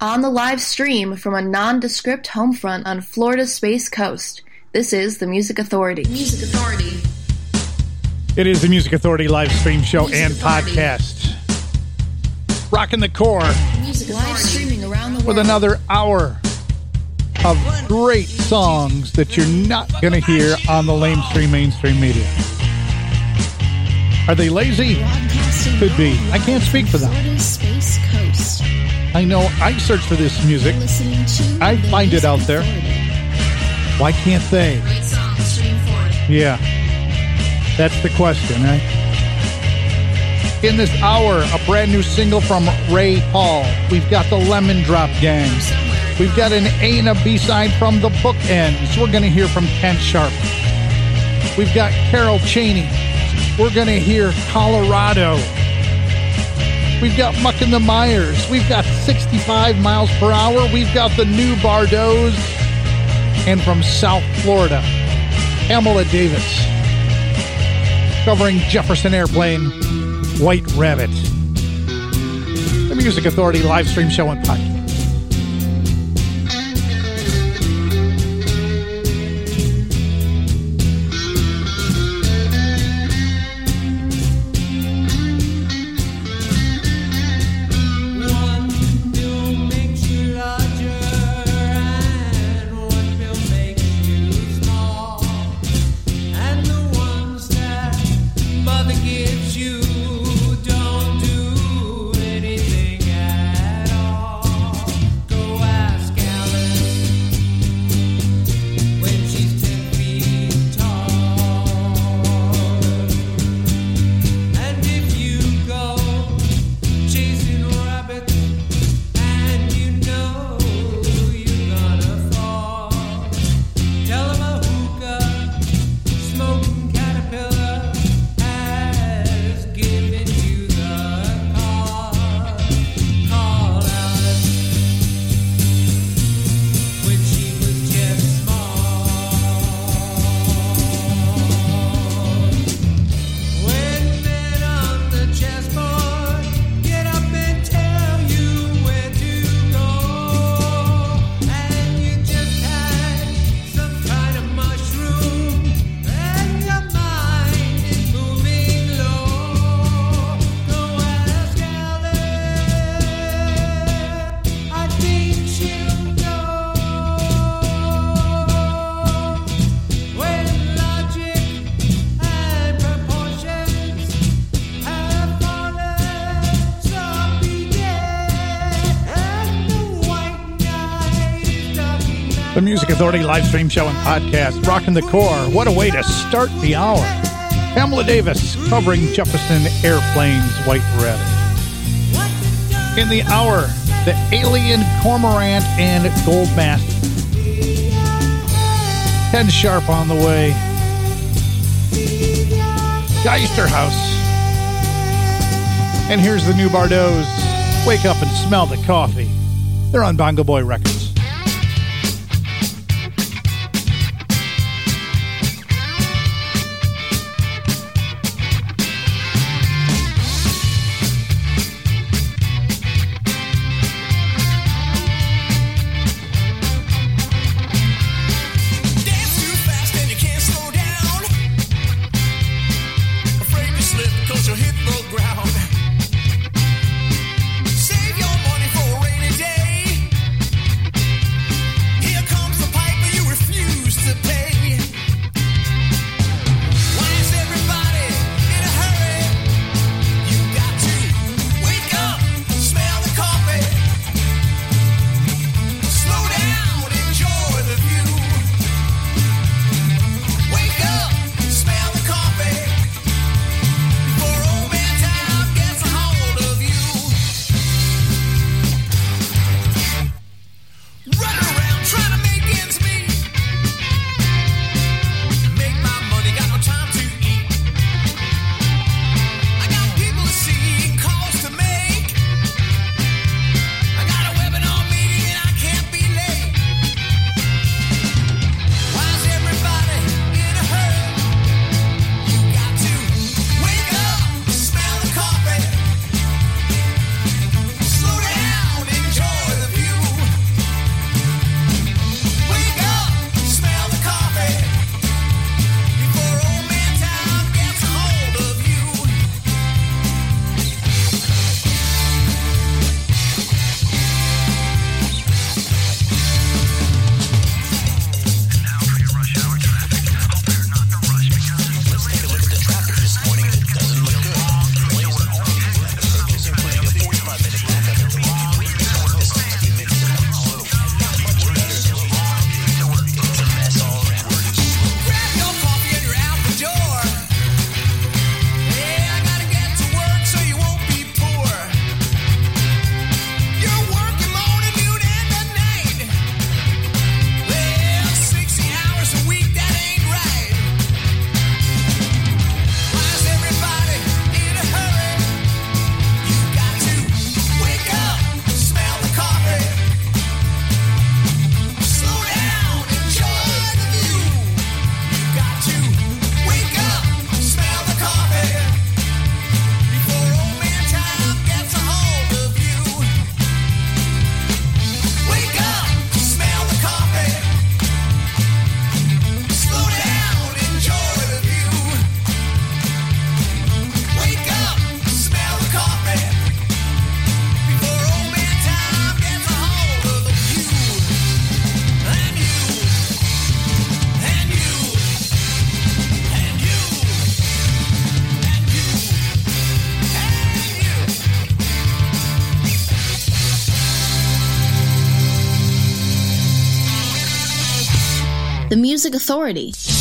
On the live stream from a nondescript home front on Florida's Space Coast, this is the Music Authority. Music Authority. It is the Music Authority live stream show Music and Authority. podcast. Rocking the KOR Music Live Authority. streaming around the world. with another hour of great songs that you're not going to hear on the lamestream mainstream media. Are they lazy? Broadcasting Could be. I can't speak for them. Florida's Space Coast. I know I search for this music. I find it out there. Why can't they? Yeah. That's the question, right? In this hour, a brand new single from Ray Paul. We've got the Lemon Drop Gang. We've got an A and a B side from the Bookends. We're going to hear from Ken Sharp. We've got Carol Cheney. We're going to hear Colorado. We've got Muck and the Mires. We've got 65 miles per hour. We've got the new Bardos. And from South Florida, Pamela Davis. Covering Jefferson Airplane, White Rabbit. The Music Authority live stream show and podcast. Music Authority live stream show and podcast. Rocking the KOR. What a way to start the hour. Pamela Davis covering Jefferson Airplanes White Rabbit. In the hour, the Alien Cormorant and Goldmaster. Ken Sharp on the way. Geister House. And here's the new Bardos. Wake up and smell the coffee. They're on Bongo Boy Records. Music Authority.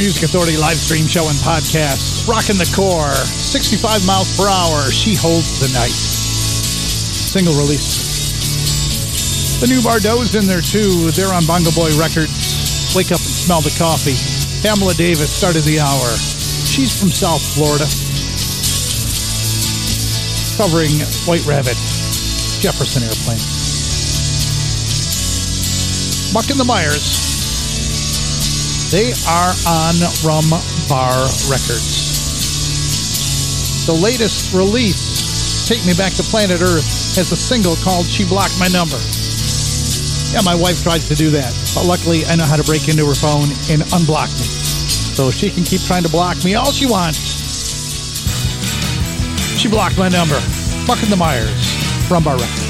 Music Authority live stream show and podcast. Rockin' the KOR. 65 miles per hour. She holds the night. Single release. The new Bardot's in there too. They're on Bongo Boy Records. Wake up and smell the coffee. Pamela Davis started the hour. She's from South Florida. Covering White Rabbit. Jefferson Airplane. Muck and the Mires. They are on Rum Bar Records. The latest release, Take Me Back to Planet Earth, has a single called She Blocked My Number. Yeah, my wife tries to do that, but luckily I know how to break into her phone and unblock me. So she can keep trying to block me all she wants. She blocked my number. Muck and the Mires, Rum Bar Records.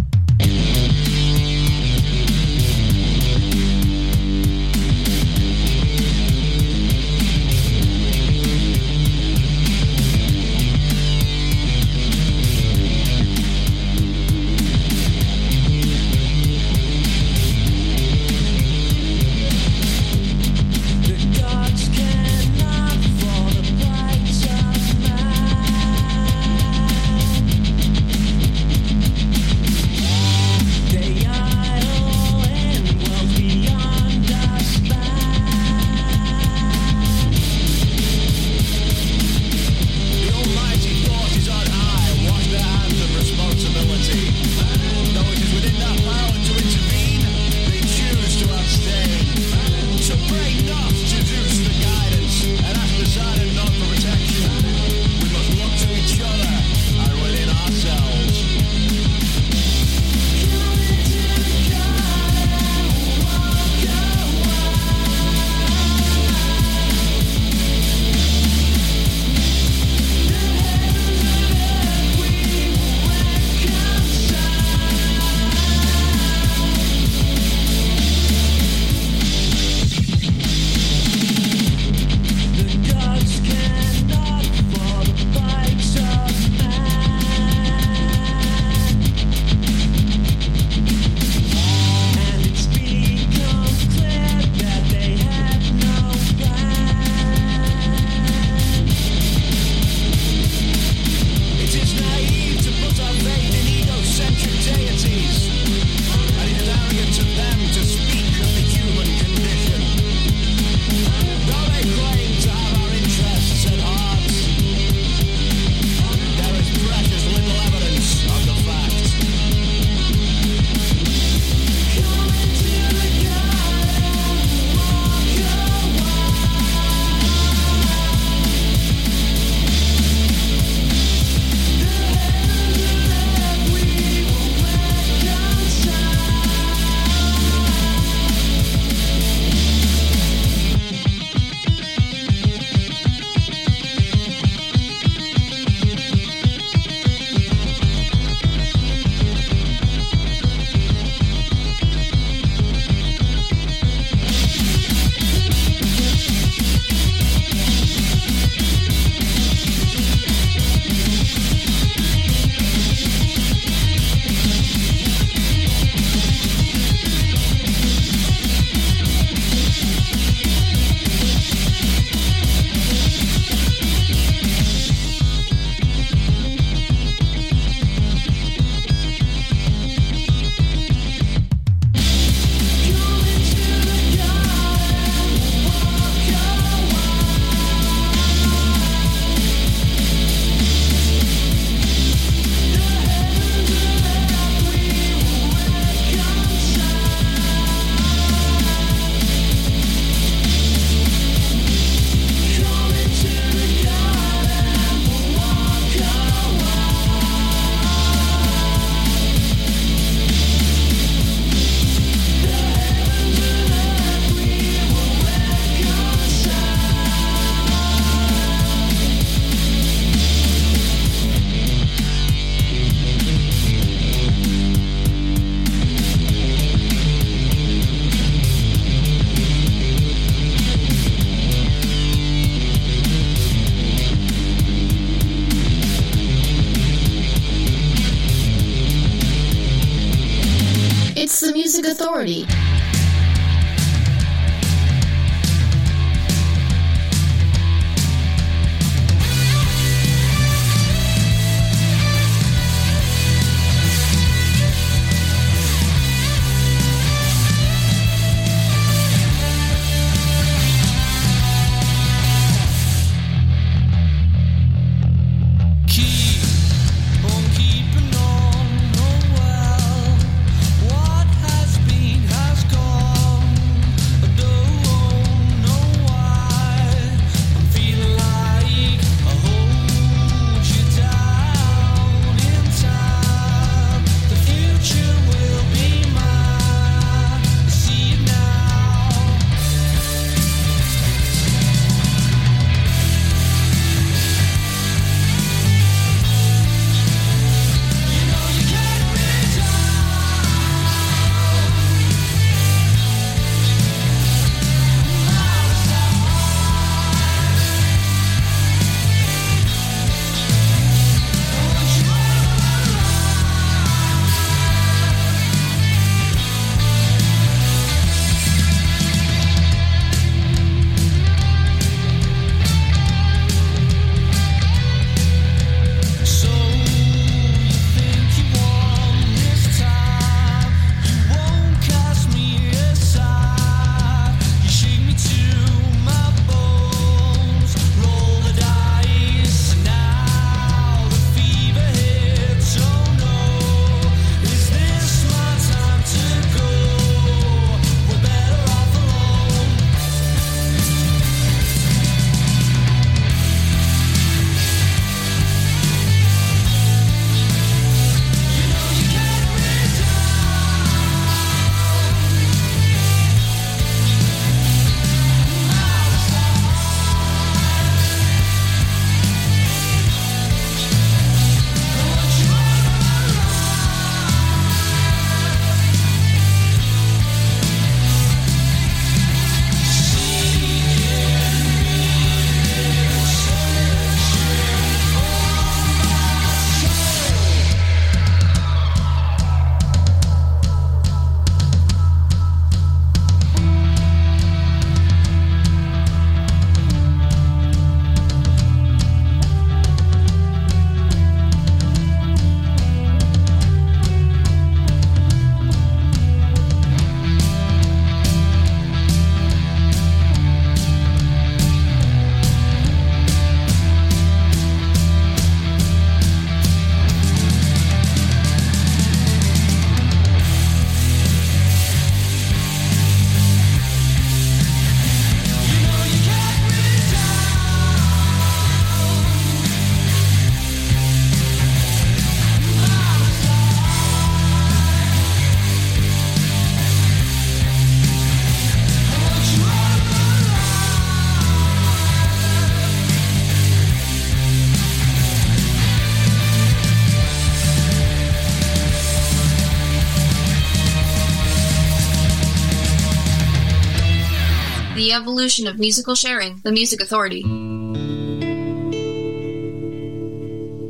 The evolution of musical sharing, the Music Authority.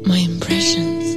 My impressions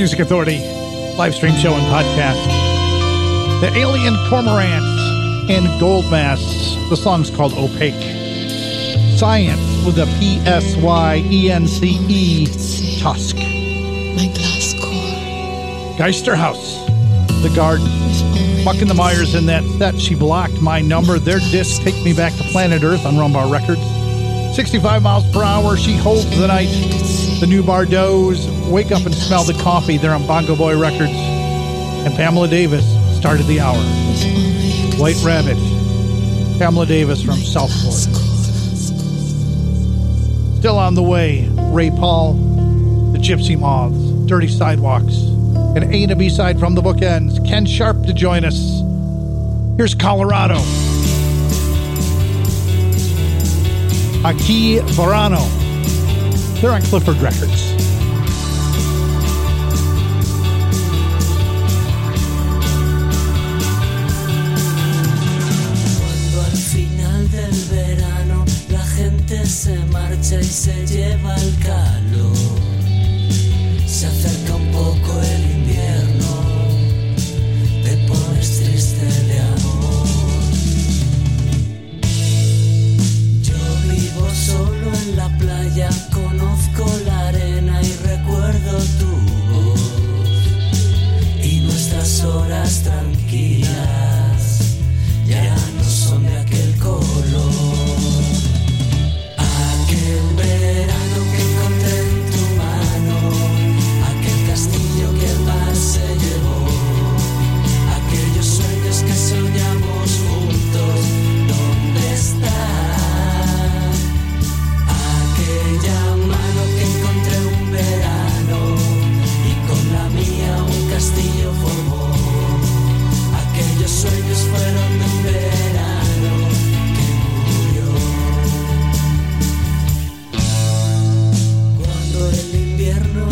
Music Authority live stream show and podcast. The Alien Cormorants and Gold Masks. The song's called Opaque. Science with a P S Y E N C E Tusk. My glass core Geister House. The Garden. with only Muck and the Mires in that set. She blocked my number. Their disc take me back to planet Earth on Rumbar Records. 65 miles per hour. She holds the night. The new Bardos. Wake up and smell the coffee. They're on Bongo Boy Records. And Pamela Davis started the hour. White Rabbit. Pamela Davis from my South Florida. Still on the way. Ray Paul, The Gypsy Moths, Dirty Sidewalks, an A and a B side from the bookends. Ken Sharp to join us. Here's Colorado. Aquí Verano. They're on Clifford Records. Se marcha y se lleva el calor, se acerca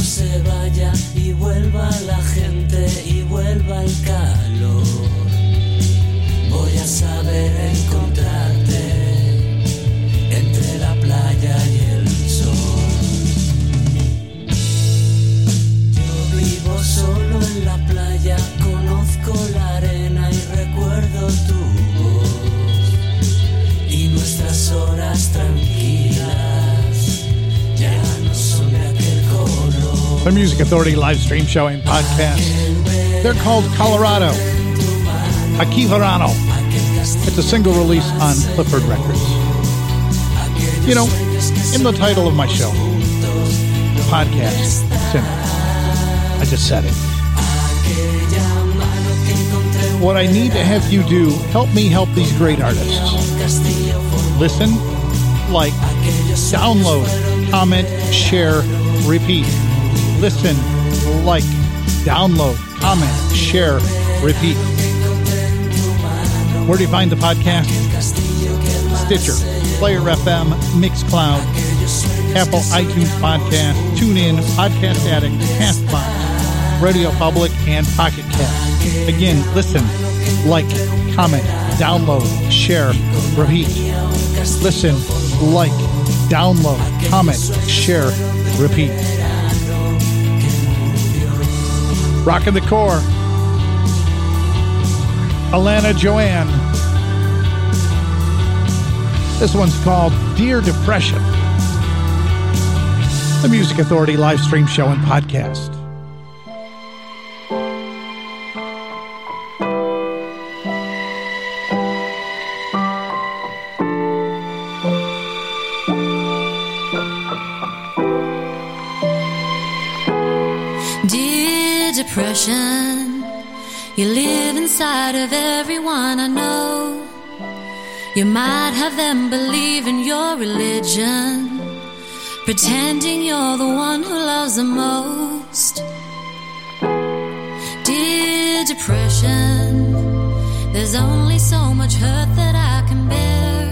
se vaya y vuelva la gente y vuelva el calor. Voy a saber encontrarte entre la playa y el sol. Yo vivo solo en la playa, conozco la arena y recuerdo tu voz y nuestras horas tranquilas. The Music Authority live stream show and podcast. They're called Colorado. Aquí Verano. It's a single release on Clifford Records. You know, in the title of my show, podcast, simple. I just said it. What I need to have you do, help me help these great artists. Listen, like, download, comment, share, repeat. Listen, like, download, comment, share, repeat. Where do you find the podcast? Stitcher, Player FM, Mixcloud, Apple iTunes Podcast, TuneIn, Podcast Addict, Castbox, Radio Public, and Pocket Cast. Again, listen, like, comment, download, share, repeat. Listen, like, download, comment, share, repeat. Rockin' the KOR. Alana Joanne. This one's called Dear Depression. The Music Authority live stream show and podcast. Depression, you live inside of everyone I know. You might have them believe in your religion, pretending you're the one who loves the most. Dear depression, there's only so much hurt that I can bear.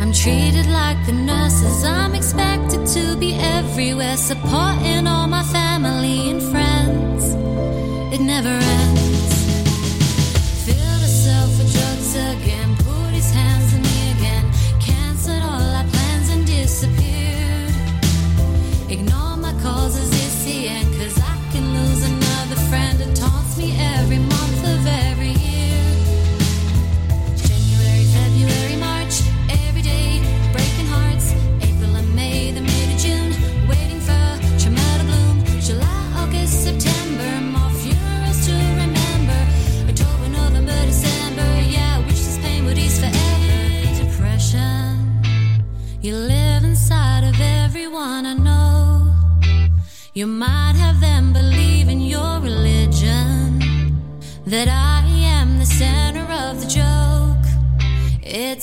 I'm treated like the nurses. I'm expected to be everywhere, supporting all my family and friends. It never ends.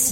It's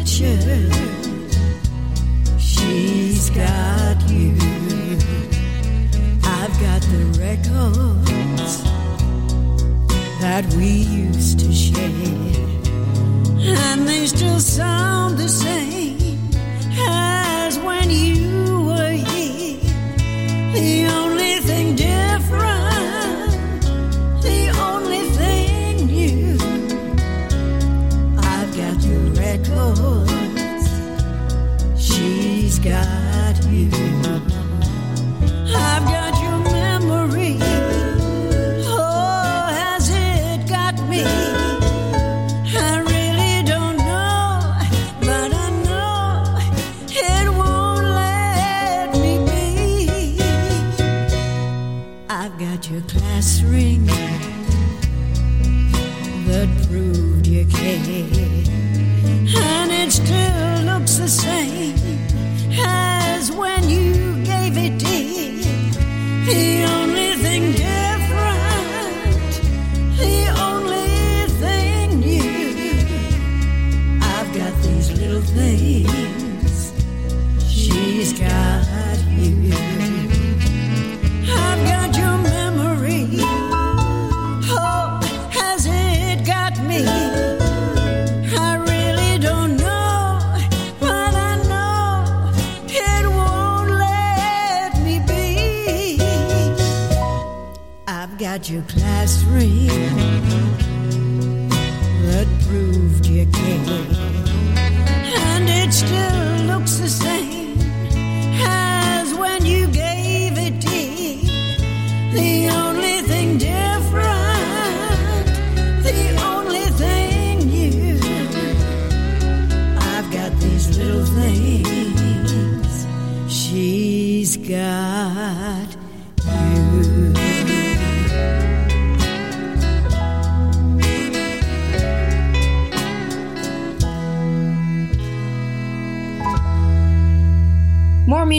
picture. She's got you. I've got the records that we used to share, and they still sound. your class three that proved you came. And it still looks the same as when you gave it tea. The only thing different, the only thing new. I've got these little things she's got.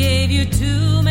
gave you too many.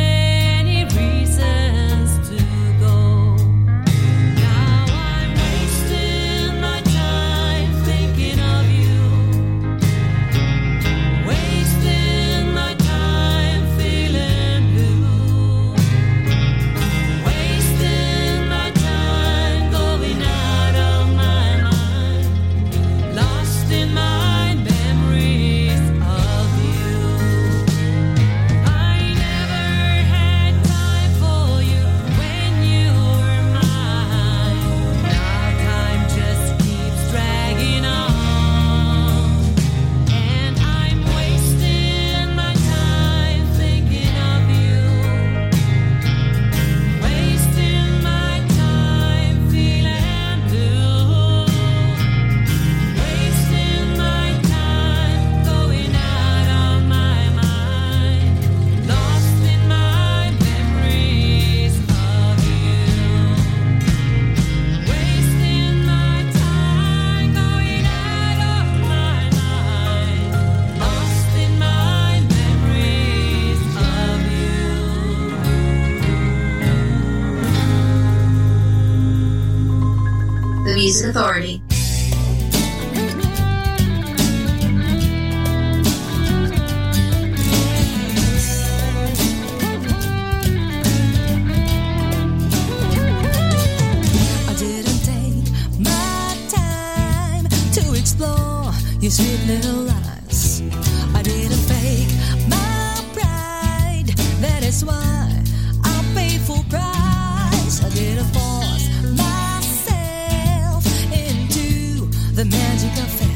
The magic I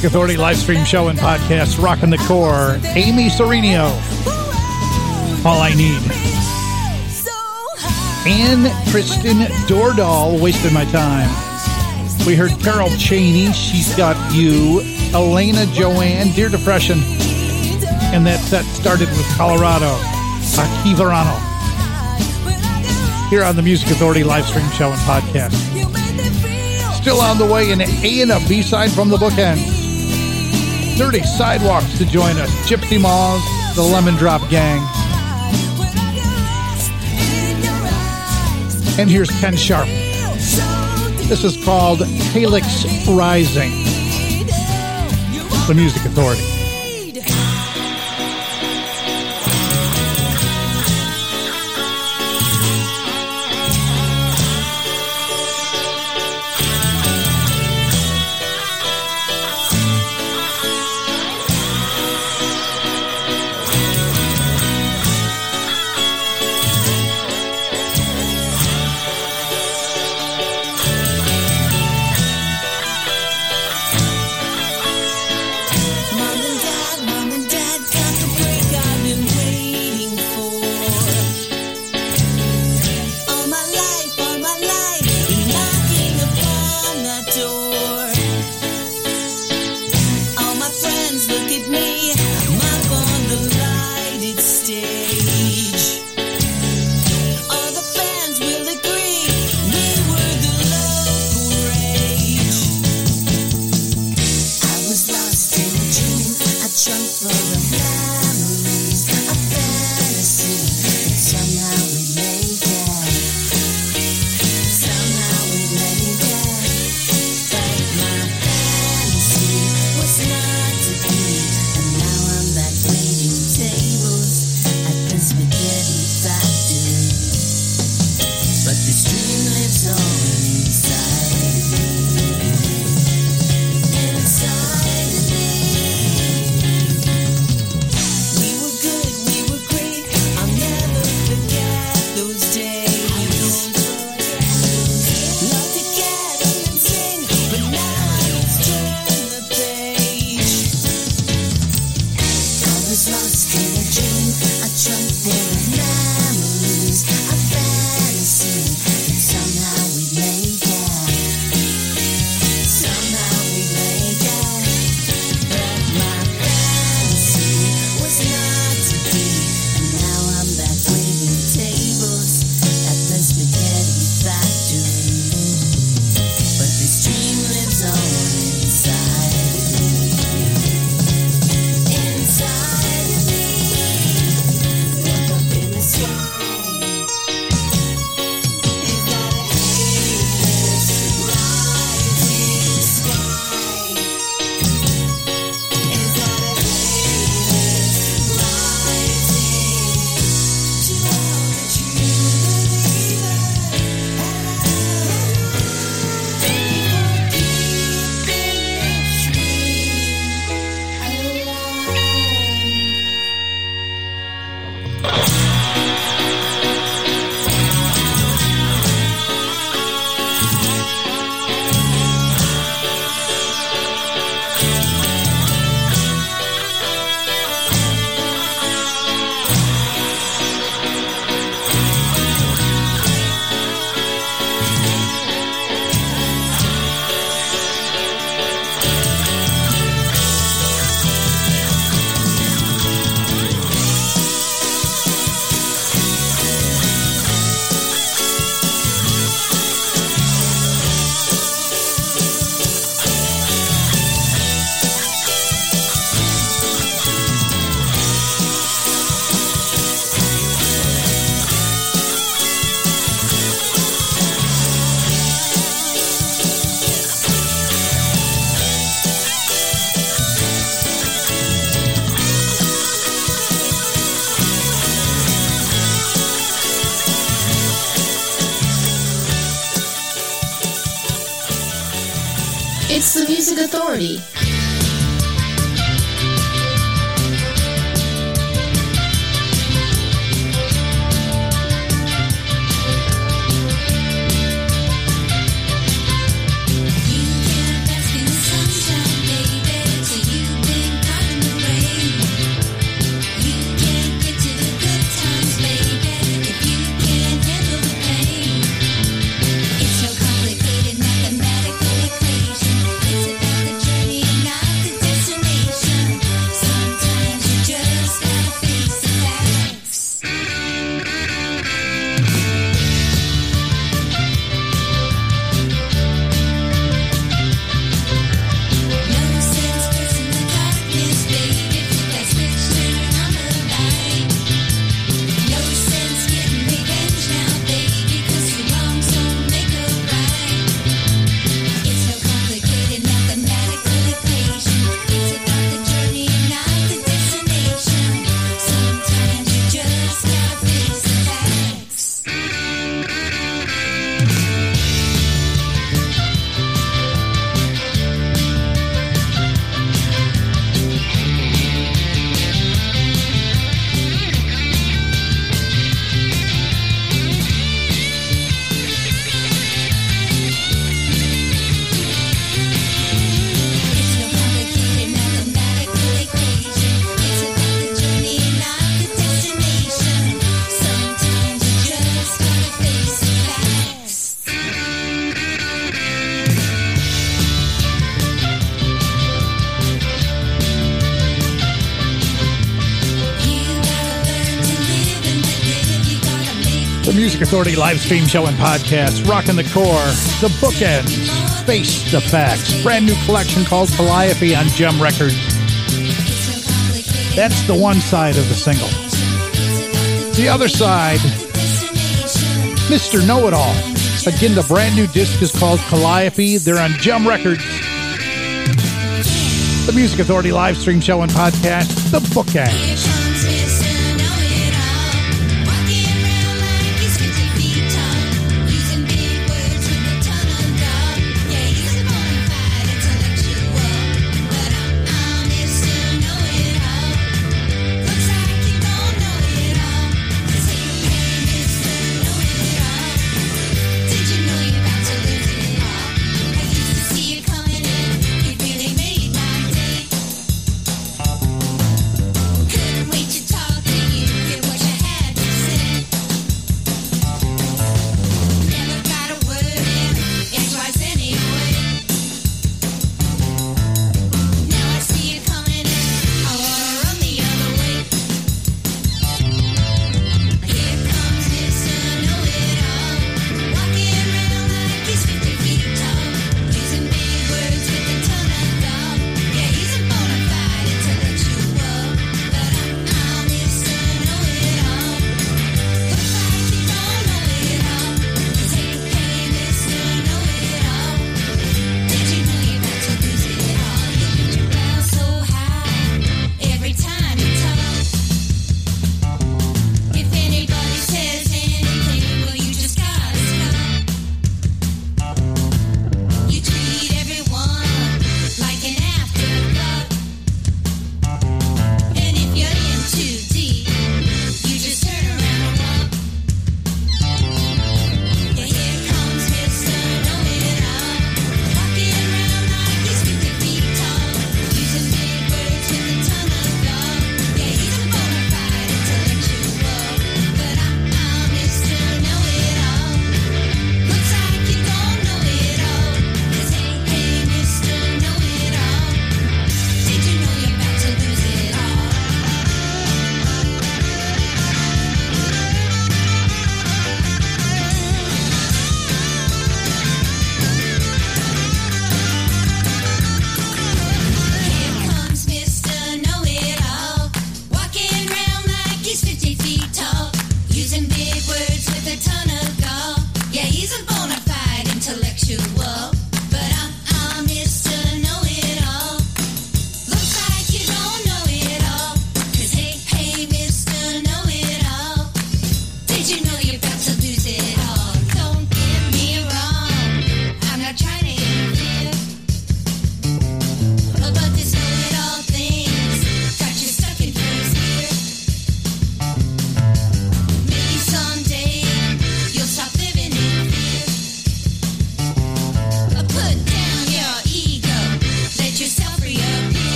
Music Authority live stream show and podcast, Rockin' the KOR. Amy Serenio, All I Need. and Kristen Dordahl, wasted my time. We heard Carol Cheney, She's Got You, Elena Joanne, Dear Depression, and that set started with Colorado, Aquí Verano, here on the Music Authority live stream show and podcast. Still on the way, an A and a B side from the bookend. Dirty Sidewalks to join us, Gypsy Maws, the Lemon Drop Gang, and here's Ken Sharp. This is called Helix Rising, the Music Authority. Party. Authority live stream show and podcast, Rockin' the KOR, The Bookends, Face the Facts, brand new collection called Calliope on JEM Records. That's the one side of the single. The other side, Mr. Know It All. Again, the brand new disc is called Calliope. They're on JEM Records. The Music Authority live stream show and podcast, The Bookends.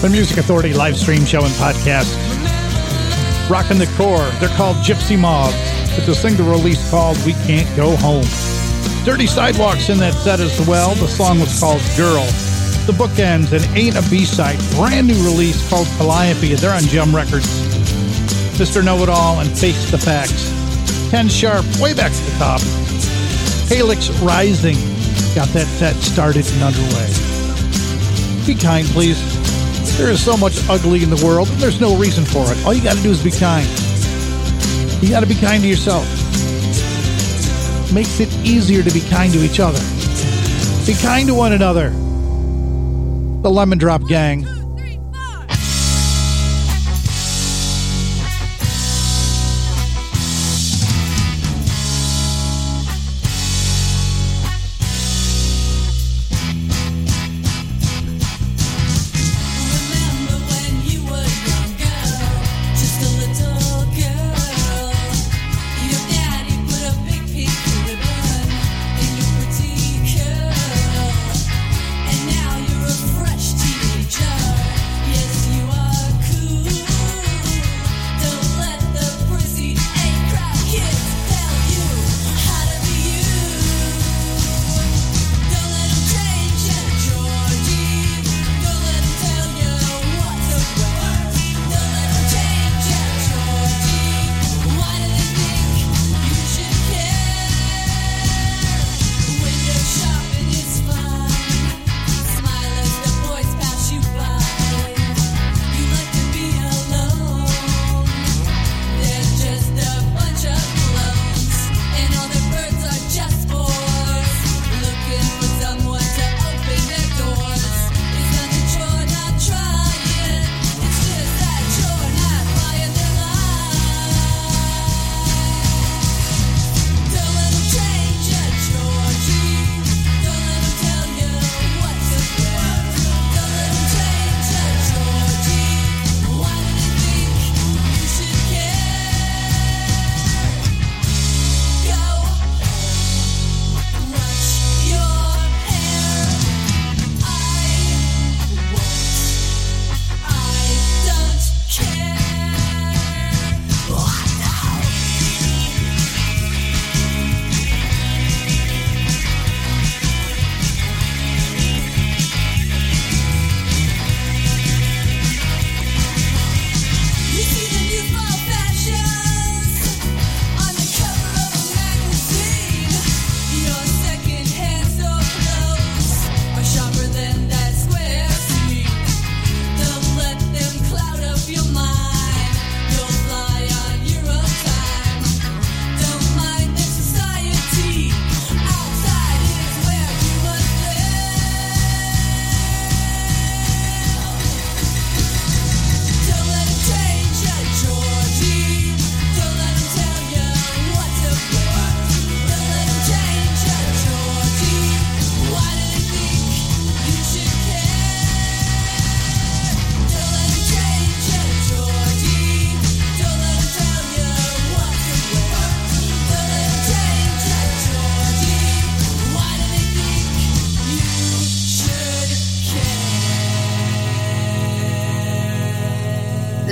The Music Authority live stream show and podcast. Rockin' the KOR. They're called Gypsy Mob. It's a single release called We Can't Go Home. Dirty Sidewalks in that set as well. The song was called Girl. The bookends and ain't a B-side. Brand new release called Calliope. They're on JEM Records. Mr. Know It All and Face the Facts. Ken Sharp, way back to the top. Helix Rising got that set started and underway. Be kind, please. There is so much ugly in the world, and there's no reason for it. All you got to do is be kind. You got to be kind to yourself. Makes it easier to be kind to each other. Be kind to one another. The Lemon Drop Gang.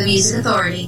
Music Authority.